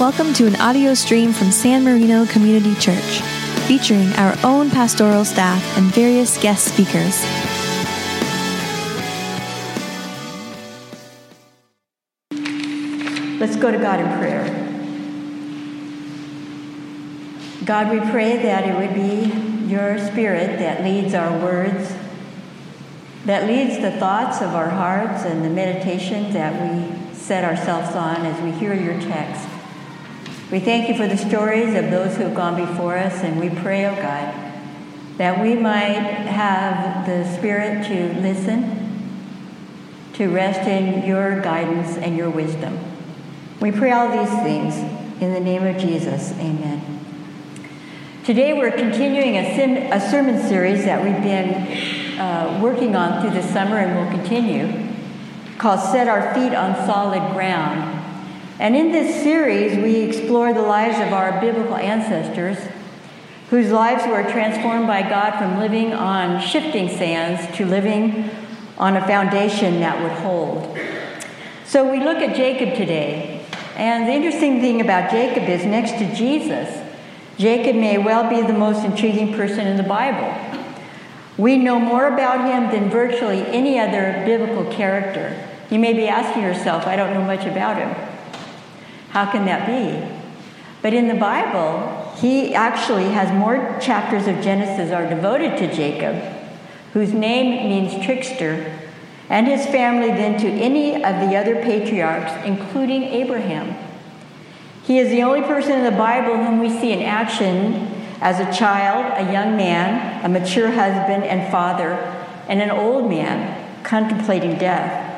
Welcome to an audio stream from San Marino Community Church, featuring our own pastoral staff and various guest speakers. Let's go to God in prayer. God, we pray that it would be your spirit that leads our words, that leads the thoughts of our hearts and the meditation that we set ourselves on as we hear your text. We thank you for the stories of those who have gone before us, and we pray, oh God, that we might have the spirit to listen, to rest in your guidance and your wisdom. We pray all these things in the name of Jesus. Amen. Today we're continuing a, a sermon series that we've been uh, working on through the summer and will continue called Set Our Feet on Solid Ground. And in this series, we explore the lives of our biblical ancestors whose lives were transformed by God from living on shifting sands to living on a foundation that would hold. So we look at Jacob today. And the interesting thing about Jacob is next to Jesus, Jacob may well be the most intriguing person in the Bible. We know more about him than virtually any other biblical character. You may be asking yourself, I don't know much about him. How can that be? But in the Bible, he actually has more chapters of Genesis are devoted to Jacob, whose name means trickster, and his family than to any of the other patriarchs, including Abraham. He is the only person in the Bible whom we see in action as a child, a young man, a mature husband and father, and an old man contemplating death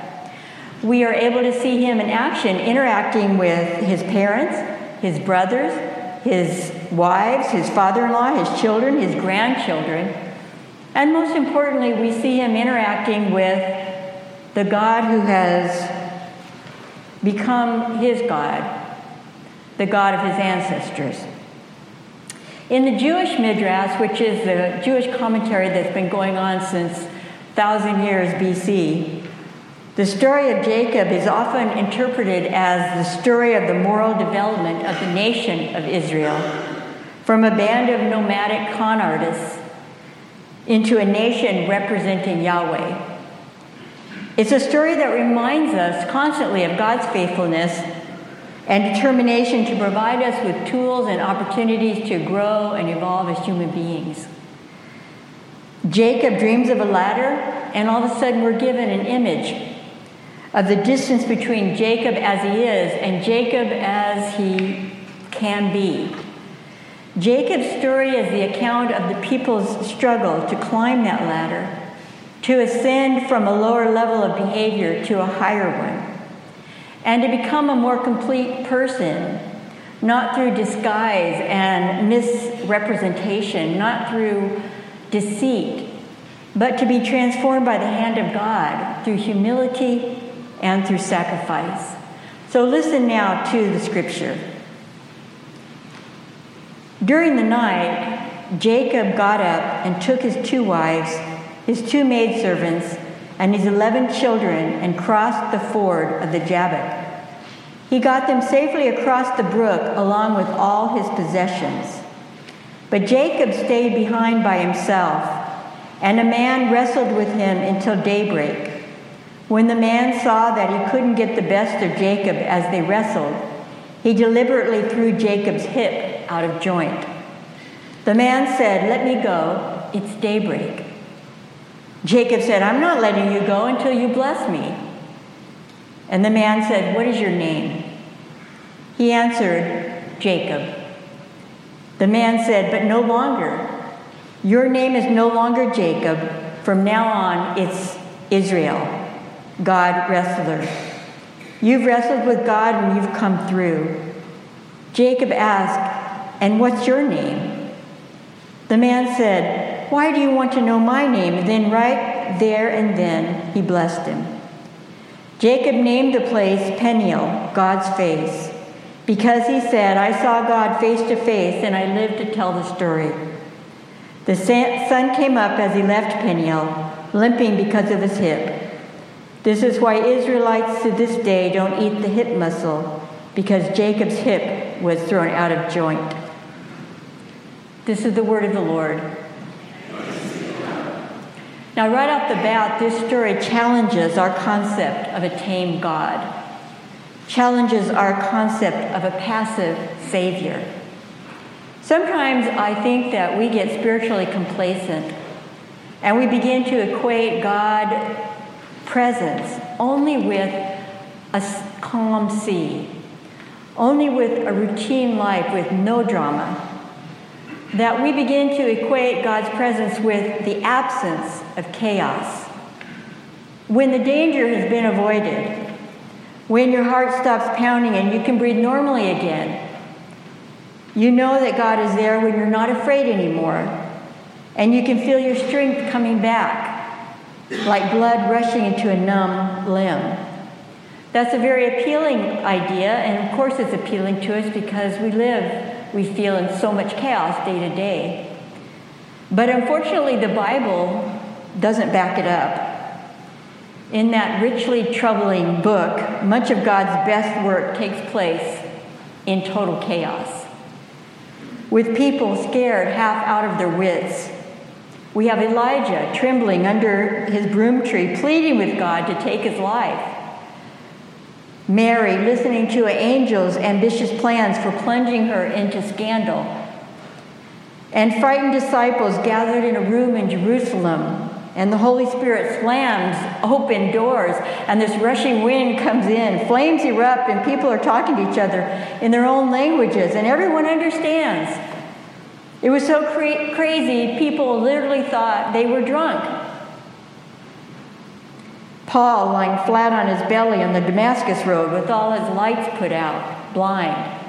we are able to see him in action interacting with his parents, his brothers, his wives, his father in law, his children, his grandchildren. And most importantly, we see him interacting with the God who has become his God, the God of his ancestors. In the Jewish Midrash, which is the Jewish commentary that's been going on since 1000 years BC, the story of Jacob is often interpreted as the story of the moral development of the nation of Israel from a band of nomadic con artists into a nation representing Yahweh. It's a story that reminds us constantly of God's faithfulness and determination to provide us with tools and opportunities to grow and evolve as human beings. Jacob dreams of a ladder, and all of a sudden we're given an image of the distance between Jacob as he is and Jacob as he can be. Jacob's story is the account of the people's struggle to climb that ladder, to ascend from a lower level of behavior to a higher one, and to become a more complete person, not through disguise and misrepresentation, not through deceit, but to be transformed by the hand of God through humility and through sacrifice. So listen now to the scripture. During the night, Jacob got up and took his two wives, his two maidservants, and his eleven children and crossed the ford of the Jabbok. He got them safely across the brook along with all his possessions. But Jacob stayed behind by himself, and a man wrestled with him until daybreak. When the man saw that he couldn't get the best of Jacob as they wrestled, he deliberately threw Jacob's hip out of joint. The man said, Let me go, it's daybreak. Jacob said, I'm not letting you go until you bless me. And the man said, What is your name? He answered, Jacob. The man said, But no longer. Your name is no longer Jacob. From now on, it's Israel. God wrestler. You've wrestled with God and you've come through. Jacob asked, And what's your name? The man said, Why do you want to know my name? And then, right there and then, he blessed him. Jacob named the place Peniel, God's face, because he said, I saw God face to face and I lived to tell the story. The sun came up as he left Peniel, limping because of his hip. This is why Israelites to this day don't eat the hip muscle, because Jacob's hip was thrown out of joint. This is the word of the Lord. Now, right off the bat, this story challenges our concept of a tame God, challenges our concept of a passive Savior. Sometimes I think that we get spiritually complacent and we begin to equate God presence only with a calm sea, only with a routine life with no drama. That we begin to equate God's presence with the absence of chaos. When the danger has been avoided, when your heart stops pounding and you can breathe normally again, you know that God is there when you're not afraid anymore, and you can feel your strength coming back, like blood rushing into a numb limb. That's a very appealing idea, and of course, it's appealing to us because we live, we feel in so much chaos day to day. But unfortunately, the Bible doesn't back it up. In that richly troubling book, much of God's best work takes place in total chaos with people scared half out of their wits. We have Elijah trembling under his broom tree, pleading with God to take his life. Mary listening to an angel's ambitious plans for plunging her into scandal. And frightened disciples gathered in a room in Jerusalem and the Holy Spirit slams open doors, and this rushing wind comes in. Flames erupt, and people are talking to each other in their own languages, and everyone understands. It was so cra- crazy, people literally thought they were drunk. Paul lying flat on his belly on the Damascus road with all his lights put out, blind.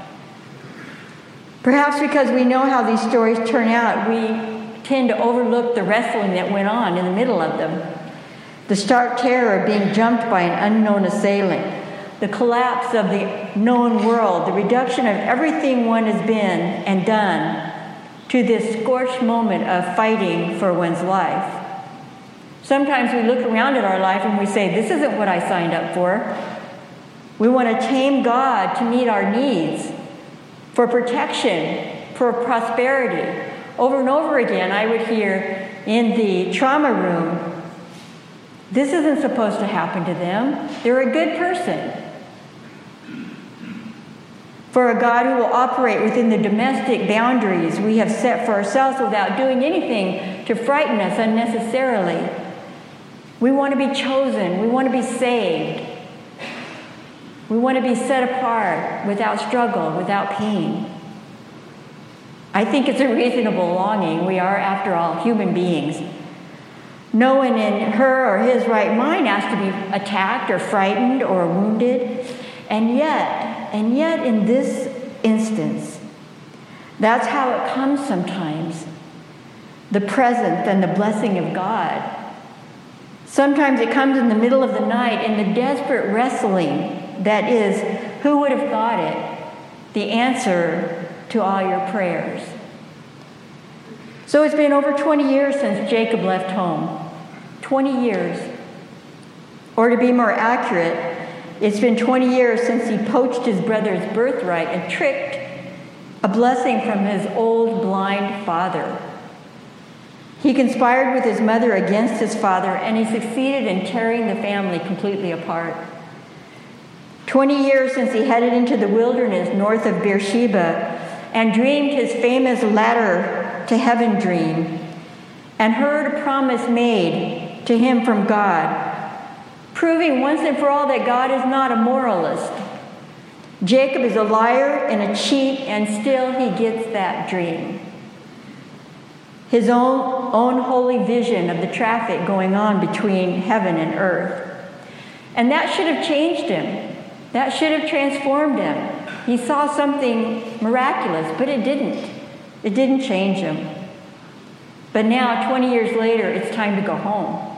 Perhaps because we know how these stories turn out, we tend to overlook the wrestling that went on in the middle of them. The stark terror of being jumped by an unknown assailant, the collapse of the known world, the reduction of everything one has been and done to this scorched moment of fighting for one's life. Sometimes we look around at our life and we say, This isn't what I signed up for. We want to tame God to meet our needs for protection, for prosperity, over and over again, I would hear in the trauma room, this isn't supposed to happen to them. They're a good person. For a God who will operate within the domestic boundaries we have set for ourselves without doing anything to frighten us unnecessarily. We want to be chosen. We want to be saved. We want to be set apart without struggle, without pain. I think it's a reasonable longing. We are, after all, human beings. No one in her or his right mind has to be attacked or frightened or wounded. And yet, and yet in this instance, that's how it comes sometimes the presence and the blessing of God. Sometimes it comes in the middle of the night in the desperate wrestling that is, who would have thought it? The answer to all your prayers. So it's been over 20 years since Jacob left home. 20 years. Or to be more accurate, it's been 20 years since he poached his brother's birthright and tricked a blessing from his old blind father. He conspired with his mother against his father, and he succeeded in tearing the family completely apart. 20 years since he headed into the wilderness north of Beersheba and dreamed his famous ladder to heaven dream and heard a promise made to him from God, proving once and for all that God is not a moralist. Jacob is a liar and a cheat, and still he gets that dream. His own, own holy vision of the traffic going on between heaven and earth. And that should have changed him. That should have transformed him. He saw something miraculous, but it didn't. It didn't change him. But now, 20 years later, it's time to go home.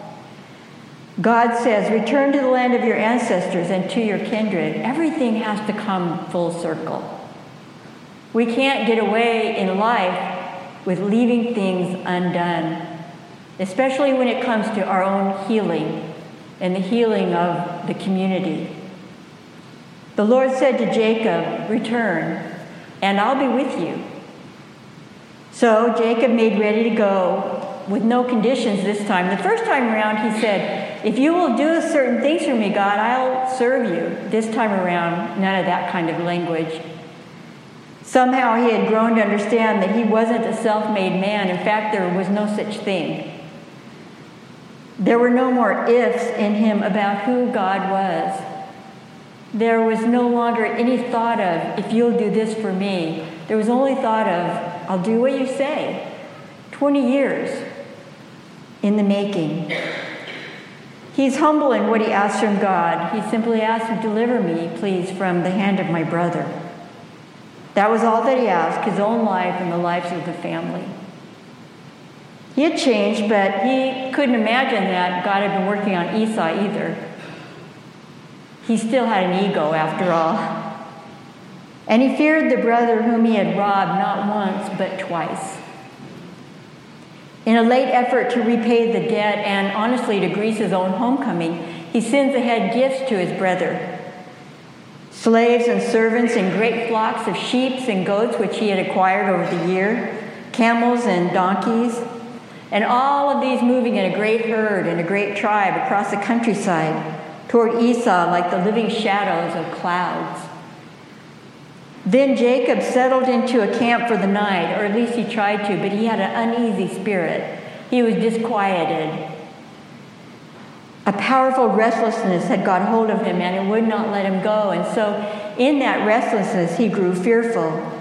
God says, Return to the land of your ancestors and to your kindred. Everything has to come full circle. We can't get away in life with leaving things undone, especially when it comes to our own healing and the healing of the community. The Lord said to Jacob, Return, and I'll be with you. So Jacob made ready to go with no conditions this time. The first time around, he said, If you will do certain things for me, God, I'll serve you. This time around, none of that kind of language. Somehow he had grown to understand that he wasn't a self made man. In fact, there was no such thing. There were no more ifs in him about who God was. There was no longer any thought of, if you'll do this for me. There was only thought of, I'll do what you say. 20 years in the making. He's humble in what he asks from God. He simply asks, Deliver me, please, from the hand of my brother. That was all that he asked his own life and the lives of the family. He had changed, but he couldn't imagine that God had been working on Esau either. He still had an ego, after all. And he feared the brother whom he had robbed not once, but twice. In a late effort to repay the debt and honestly to grease his own homecoming, he sends ahead gifts to his brother slaves and servants and great flocks of sheep and goats which he had acquired over the year, camels and donkeys, and all of these moving in a great herd and a great tribe across the countryside toward Esau like the living shadows of clouds. Then Jacob settled into a camp for the night, or at least he tried to, but he had an uneasy spirit. He was disquieted. A powerful restlessness had got hold of him and it would not let him go. And so, in that restlessness, he grew fearful.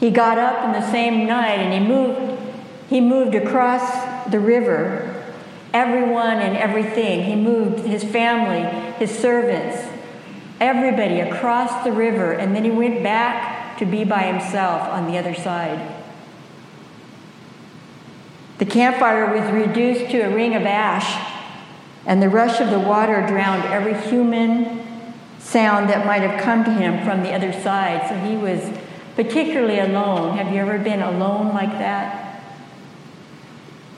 He got up in the same night and he moved, he moved across the river everyone and everything. He moved his family, his servants, everybody across the river, and then he went back to be by himself on the other side. The campfire was reduced to a ring of ash, and the rush of the water drowned every human sound that might have come to him from the other side. So he was particularly alone. Have you ever been alone like that?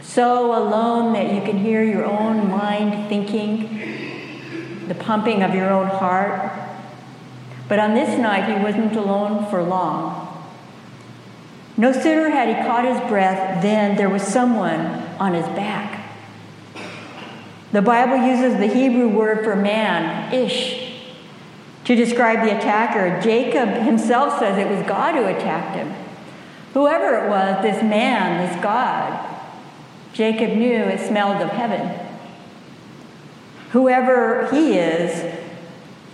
so alone that you can hear your own mind thinking, the pumping of your own heart. But on this night, he wasn't alone for long. No sooner had he caught his breath than there was someone on his back. The Bible uses the Hebrew word for man, ish, to describe the attacker. Jacob himself says it was God who attacked him. Whoever it was, this man, this God, Jacob knew it smelled of heaven. Whoever he is,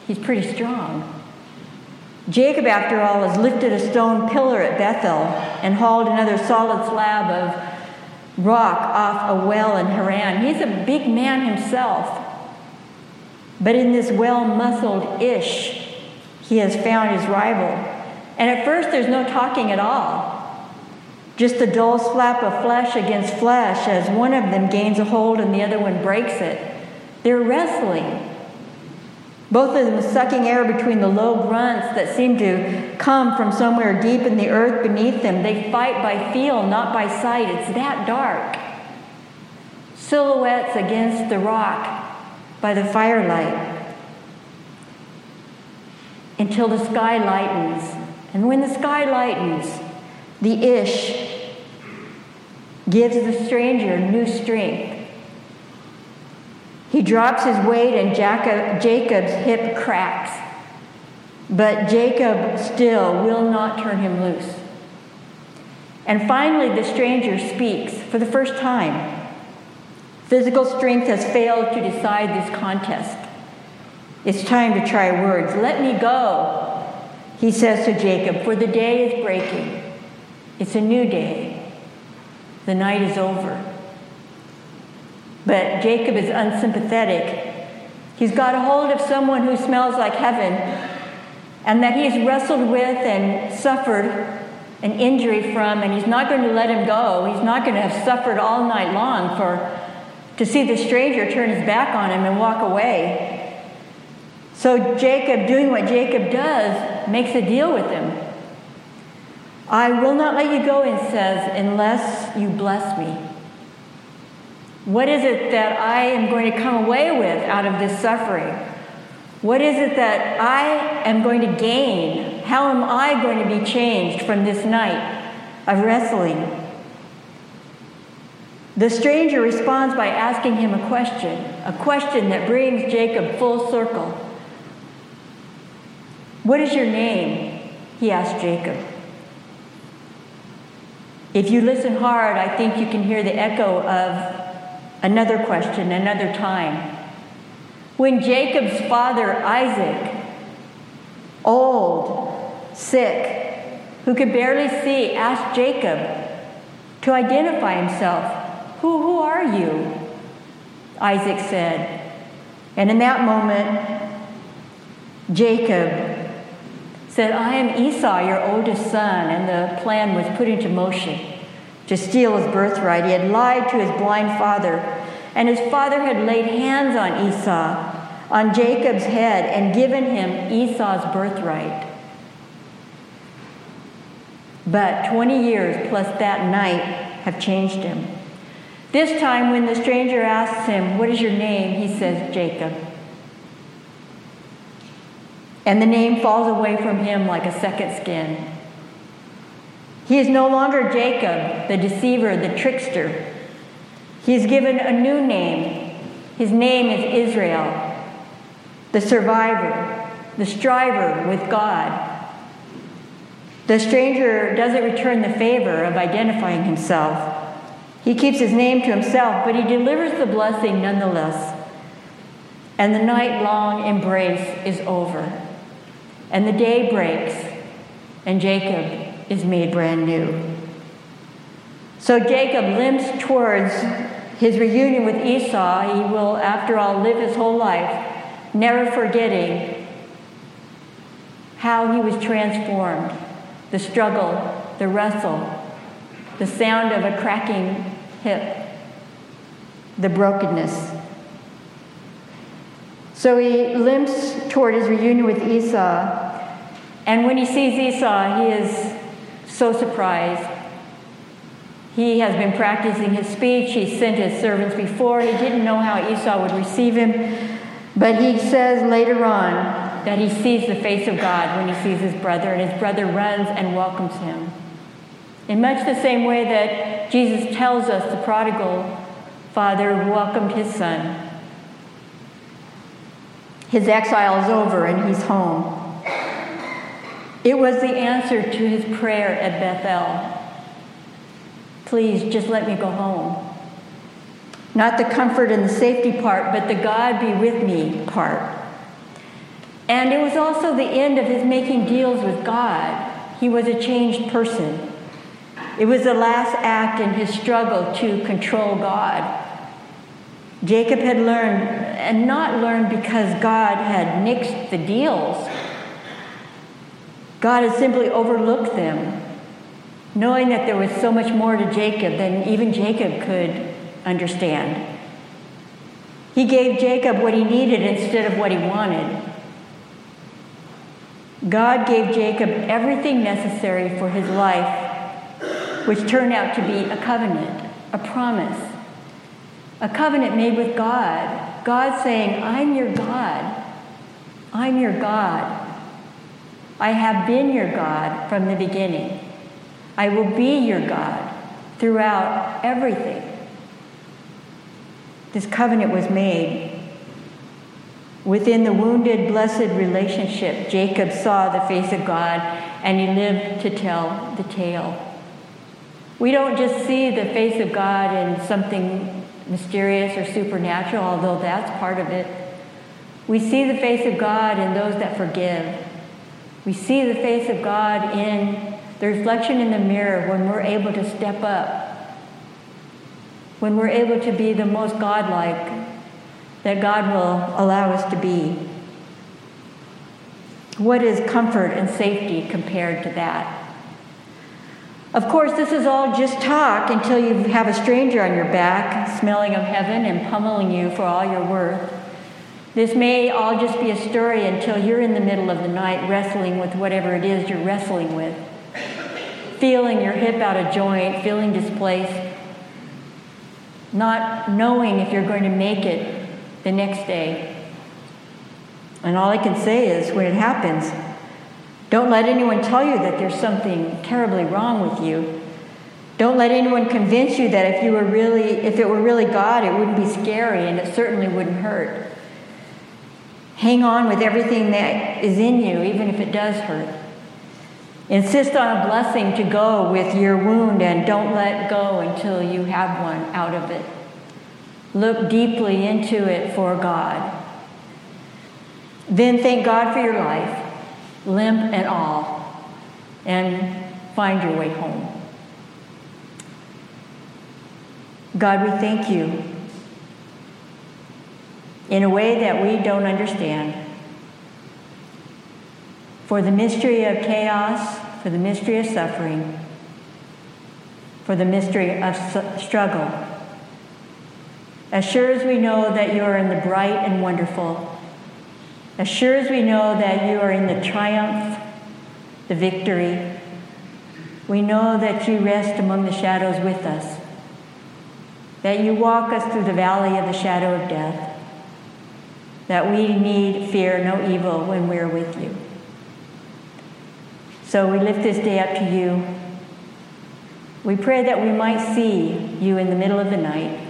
he's pretty strong. Jacob, after all, has lifted a stone pillar at Bethel and hauled another solid slab of rock off a well in Haran. He's a big man himself. But in this well muscled ish, he has found his rival. And at first, there's no talking at all. Just a dull slap of flesh against flesh as one of them gains a hold and the other one breaks it. They're wrestling. Both of them sucking air between the low grunts that seem to come from somewhere deep in the earth beneath them. They fight by feel, not by sight. It's that dark. Silhouettes against the rock by the firelight until the sky lightens. And when the sky lightens, the Ish gives the stranger new strength. He drops his weight and Jacob, Jacob's hip cracks. But Jacob still will not turn him loose. And finally, the stranger speaks for the first time. Physical strength has failed to decide this contest. It's time to try words. Let me go, he says to Jacob, for the day is breaking. It's a new day. The night is over. But Jacob is unsympathetic. He's got a hold of someone who smells like heaven and that he's wrestled with and suffered an injury from, and he's not going to let him go. He's not going to have suffered all night long for to see the stranger turn his back on him and walk away. So Jacob, doing what Jacob does, makes a deal with him. I will not let you go, and says, unless you bless me. What is it that I am going to come away with out of this suffering? What is it that I am going to gain? How am I going to be changed from this night of wrestling? The stranger responds by asking him a question, a question that brings Jacob full circle. What is your name? He asked Jacob. If you listen hard, I think you can hear the echo of another question, another time. When Jacob's father, Isaac, old, sick, who could barely see, asked Jacob to identify himself, who, who are you? Isaac said. And in that moment, Jacob said, I am Esau, your oldest son. And the plan was put into motion to steal his birthright. He had lied to his blind father, and his father had laid hands on Esau, on Jacob's head, and given him Esau's birthright. But 20 years plus that night have changed him. This time, when the stranger asks him, What is your name? he says, Jacob. And the name falls away from him like a second skin. He is no longer Jacob, the deceiver, the trickster. He is given a new name. His name is Israel, the survivor, the striver with God. The stranger doesn't return the favor of identifying himself. He keeps his name to himself, but he delivers the blessing nonetheless. And the night long embrace is over. And the day breaks, and Jacob is made brand new. So Jacob limps towards his reunion with Esau. He will, after all, live his whole life, never forgetting how he was transformed the struggle, the wrestle, the sound of a cracking hip, the brokenness. So he limps toward his reunion with Esau, and when he sees Esau, he is so surprised. He has been practicing his speech. He sent his servants before. He didn't know how Esau would receive him. But he says later on that he sees the face of God when he sees his brother, and his brother runs and welcomes him. In much the same way that Jesus tells us the prodigal father welcomed his son. His exile is over and he's home. It was the answer to his prayer at Bethel. Please just let me go home. Not the comfort and the safety part, but the God be with me part. And it was also the end of his making deals with God. He was a changed person. It was the last act in his struggle to control God. Jacob had learned, and not learned because God had nixed the deals. God had simply overlooked them, knowing that there was so much more to Jacob than even Jacob could understand. He gave Jacob what he needed instead of what he wanted. God gave Jacob everything necessary for his life which turned out to be a covenant, a promise, a covenant made with God. God saying, I'm your God. I'm your God. I have been your God from the beginning. I will be your God throughout everything. This covenant was made. Within the wounded, blessed relationship, Jacob saw the face of God and he lived to tell the tale. We don't just see the face of God in something mysterious or supernatural, although that's part of it. We see the face of God in those that forgive. We see the face of God in the reflection in the mirror when we're able to step up, when we're able to be the most godlike that God will allow us to be. What is comfort and safety compared to that? Of course, this is all just talk until you have a stranger on your back, smelling of heaven and pummeling you for all your worth. This may all just be a story until you're in the middle of the night wrestling with whatever it is you're wrestling with, feeling your hip out of joint, feeling displaced, not knowing if you're going to make it the next day. And all I can say is when it happens, don't let anyone tell you that there's something terribly wrong with you. Don't let anyone convince you that if you were really if it were really God, it wouldn't be scary and it certainly wouldn't hurt. Hang on with everything that is in you, even if it does hurt. Insist on a blessing to go with your wound and don't let go until you have one out of it. Look deeply into it for God. Then thank God for your life, limp and all, and find your way home. God, we thank you in a way that we don't understand for the mystery of chaos, for the mystery of suffering, for the mystery of struggle. As sure as we know that you are in the bright and wonderful, as sure as we know that you are in the triumph, the victory, we know that you rest among the shadows with us, that you walk us through the valley of the shadow of death, that we need fear no evil when we're with you. So we lift this day up to you. We pray that we might see you in the middle of the night,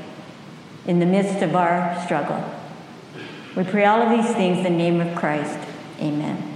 in the midst of our struggle. We pray all of these things in the name of Christ. Amen.